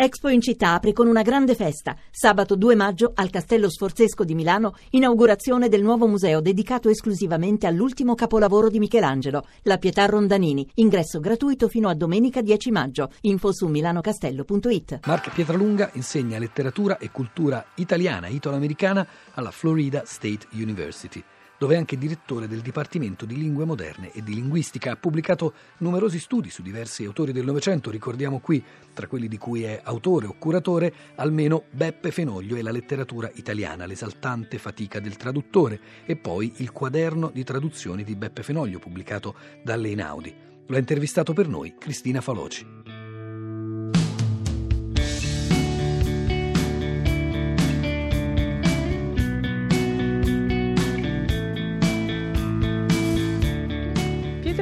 Expo in città apre con una grande festa. Sabato 2 maggio al Castello Sforzesco di Milano, inaugurazione del nuovo museo dedicato esclusivamente all'ultimo capolavoro di Michelangelo, la Pietà Rondanini. Ingresso gratuito fino a domenica 10 maggio. Info su milanocastello.it. Mark Pietralunga insegna letteratura e cultura italiana e italo-americana alla Florida State University dove è anche direttore del Dipartimento di Lingue Moderne e di Linguistica. Ha pubblicato numerosi studi su diversi autori del Novecento, ricordiamo qui, tra quelli di cui è autore o curatore, almeno Beppe Fenoglio e la letteratura italiana, l'esaltante fatica del traduttore, e poi il quaderno di traduzioni di Beppe Fenoglio, pubblicato dalle Inaudi. Lo intervistato per noi Cristina Faloci.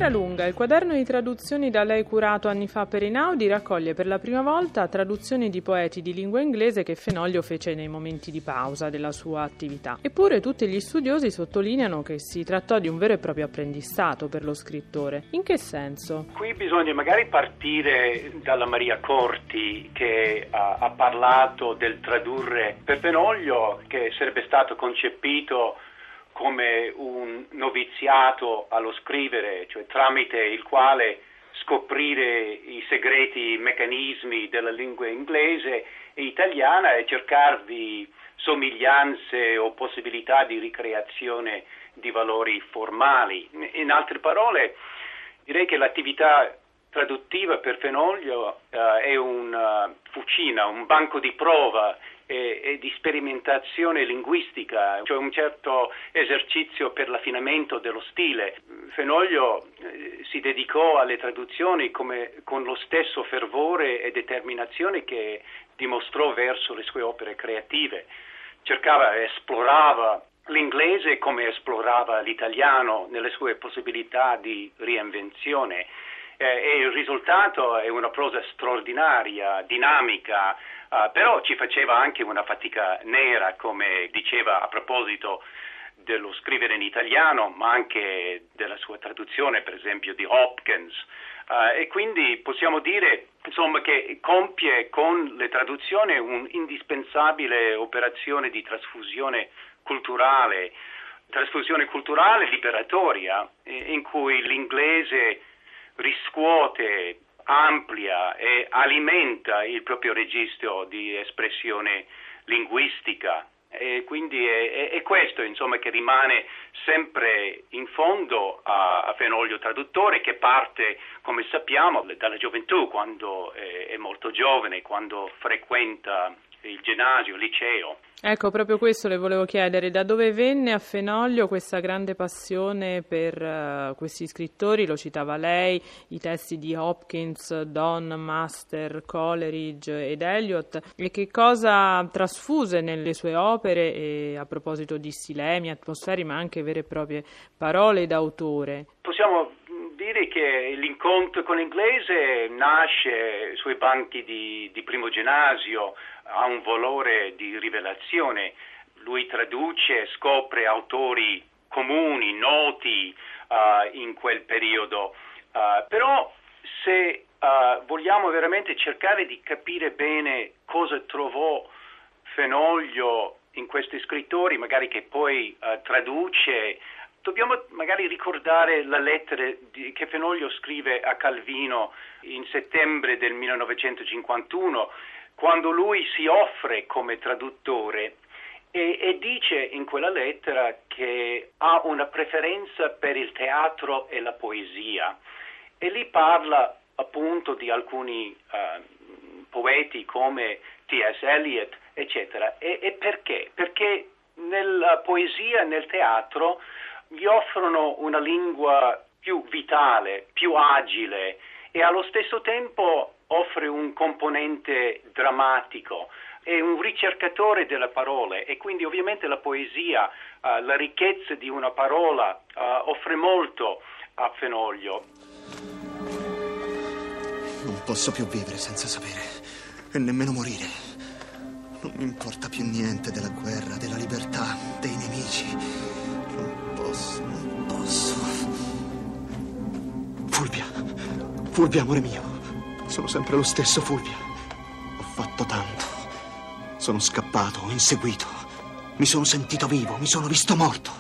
Lunga, il quaderno di traduzioni da lei curato anni fa per Inaudi raccoglie per la prima volta traduzioni di poeti di lingua inglese che Fenoglio fece nei momenti di pausa della sua attività. Eppure tutti gli studiosi sottolineano che si trattò di un vero e proprio apprendistato per lo scrittore. In che senso? Qui bisogna magari partire dalla Maria Corti che ha, ha parlato del tradurre per Fenoglio che sarebbe stato concepito come un noviziato allo scrivere, cioè tramite il quale scoprire i segreti meccanismi della lingua inglese e italiana e cercare di somiglianze o possibilità di ricreazione di valori formali. In altre parole, direi che l'attività traduttiva per Fenoglio uh, è una fucina, un banco di prova e, e, di sperimentazione linguistica, cioè un certo esercizio per l'affinamento dello stile. Fenoglio eh, si dedicò alle traduzioni come, con lo stesso fervore e determinazione che dimostrò verso le sue opere creative. Cercava, esplorava l'inglese come esplorava l'italiano nelle sue possibilità di reinvenzione e il risultato è una prosa straordinaria, dinamica, Uh, però ci faceva anche una fatica nera, come diceva a proposito dello scrivere in italiano, ma anche della sua traduzione, per esempio, di Hopkins. Uh, e quindi possiamo dire insomma, che compie con le traduzioni un'indispensabile operazione di trasfusione culturale, trasfusione culturale liberatoria, in cui l'inglese riscuote amplia e alimenta il proprio registro di espressione linguistica. E quindi è, è, questo insomma, che rimane sempre in fondo a, a, Fenoglio traduttore che parte come sappiamo dalla gioventù quando è, è molto giovane, quando frequenta il ginnasio, il liceo. Ecco, proprio questo le volevo chiedere, da dove venne a Fenoglio questa grande passione per uh, questi scrittori? Lo citava lei, i testi di Hopkins, Don, Master, Coleridge ed Eliot, e che cosa trasfuse nelle sue opere e, a proposito di stilemi, atmosferi, ma anche vere e proprie parole d'autore? Possiamo dire che l'incontro con l'inglese nasce sui banchi di, di primo ginnasio, ha un valore di rivelazione. Lui traduce, scopre autori comuni, noti uh, in quel periodo. Uh, però se uh, vogliamo veramente cercare di capire bene cosa trovò Fenoglio in questi scrittori, magari che poi traduce, dobbiamo magari ricordare la lettera che Fenoglio scrive a Calvino in settembre del 1951 quando lui si offre come traduttore e, e, dice in quella lettera che ha una preferenza per il teatro e la poesia e lì parla appunto di alcuni uh, poeti come T.S. Eliot, eccetera. E, e perché? Perché nella poesia e nel teatro gli offrono una lingua più vitale, più agile e allo stesso tempo offre un componente drammatico, è un ricercatore delle parole e quindi ovviamente la poesia, uh, la ricchezza di una parola uh, offre molto a Fenoglio. Non posso più vivere senza sapere e nemmeno morire. Non mi importa più niente della guerra, della libertà, dei nemici. Posso, non posso. Fulvia, Fulvia, amore mio. Sono sempre lo stesso, Fulvia. Ho fatto tanto. Sono scappato, ho inseguito. Mi sono sentito vivo, mi sono visto morto.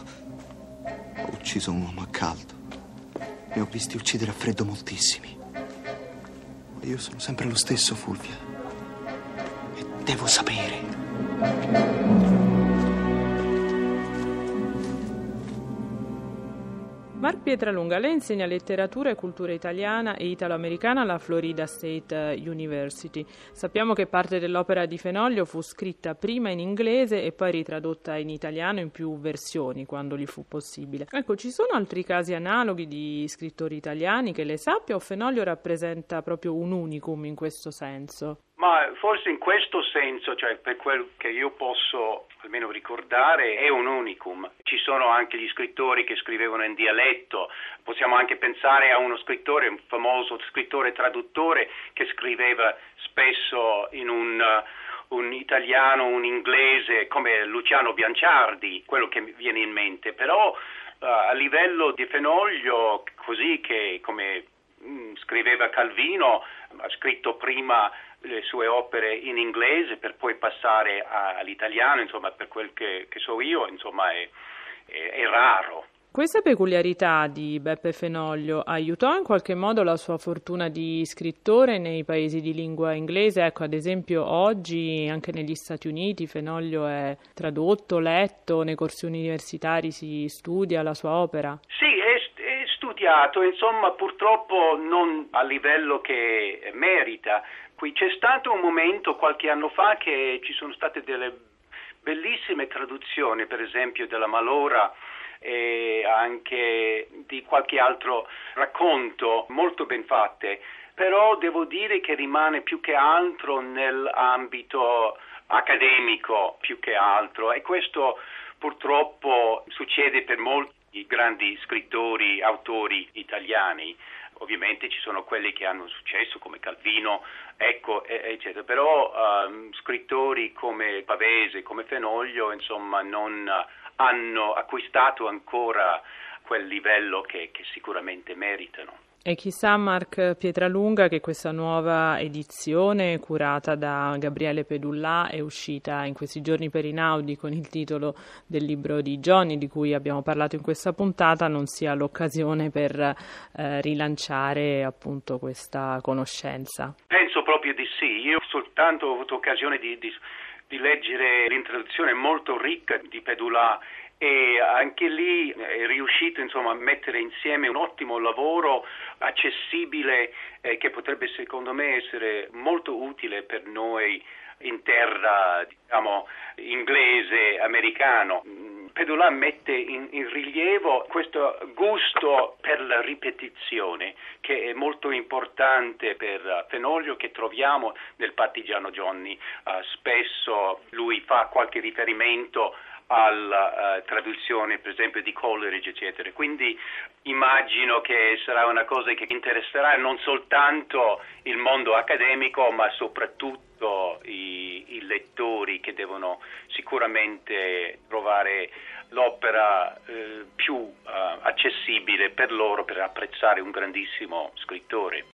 Ho ucciso un uomo a caldo. Ne ho visti uccidere a freddo moltissimi. Ma io sono sempre lo stesso, Fulvia. E devo sapere. Mark Pietralunga, lei insegna letteratura e cultura italiana e italo-americana alla Florida State eh, University. Sappiamo che parte dell'opera di Fenoglio fu scritta prima in inglese e poi ritradotta in italiano in più versioni quando gli fu possibile. Ecco, ci sono altri casi analoghi di scrittori italiani che le sappia o Fenoglio rappresenta proprio un unicum in questo senso? Ma forse in questo senso, cioè per quel che io posso almeno ricordare, è un unicum. Ci sono anche gli scrittori che scrivevano in dialetto, possiamo anche pensare a uno scrittore, un famoso scrittore traduttore che scriveva spesso in un, un italiano, un inglese come Luciano Bianciardi, quello che mi viene in mente, però uh, a livello di Fenoglio, così che come mm, scriveva Calvino, ha scritto prima le sue opere in inglese per poi passare a, all'italiano, insomma, per quel che, che so io, insomma, è, è, è raro. Questa peculiarità di Beppe Fenoglio aiutò in qualche modo la sua fortuna di scrittore nei paesi di lingua inglese? Ecco, ad esempio, oggi anche negli Stati Uniti Fenoglio è tradotto, letto, nei corsi universitari si studia la sua opera? Sì, è, è studiato, insomma, purtroppo non a livello che merita. Qui c'è stato un momento qualche anno fa che ci sono state delle bellissime traduzioni, per esempio della Malora e anche di qualche altro racconto molto ben fatte, però devo dire che rimane più che altro nell'ambito accademico più che altro. E questo purtroppo succede per molti grandi scrittori, autori italiani ovviamente ci sono quelli che hanno successo come Calvino, ecco, eccetera, però um, scrittori come Pavese, come Fenoglio, insomma, non hanno acquistato ancora quel livello che, che sicuramente meritano. E chissà Mark Pietralunga che questa nuova edizione curata da Gabriele Pedullà è uscita in questi giorni per Inaudi con il titolo del libro di Johnny di cui abbiamo parlato in questa puntata non sia l'occasione per eh, rilanciare appunto questa conoscenza. Penso proprio di sì, io soltanto ho avuto occasione di, di, di leggere l'introduzione molto ricca di Pedullà e anche lì è riuscito insomma, a mettere insieme un ottimo lavoro accessibile eh, che potrebbe secondo me essere molto utile per noi in terra diciamo, inglese, americano. Pedulà mette in, in, rilievo questo gusto per la ripetizione che è molto importante per Fenoglio che troviamo nel partigiano Johnny. Uh, spesso lui fa qualche riferimento alla uh, traduzione per esempio di Coleridge eccetera. Quindi immagino che sarà una cosa che interesserà non soltanto il mondo accademico ma soprattutto i, i lettori che devono sicuramente trovare l'opera eh, più uh, accessibile per loro per apprezzare un grandissimo scrittore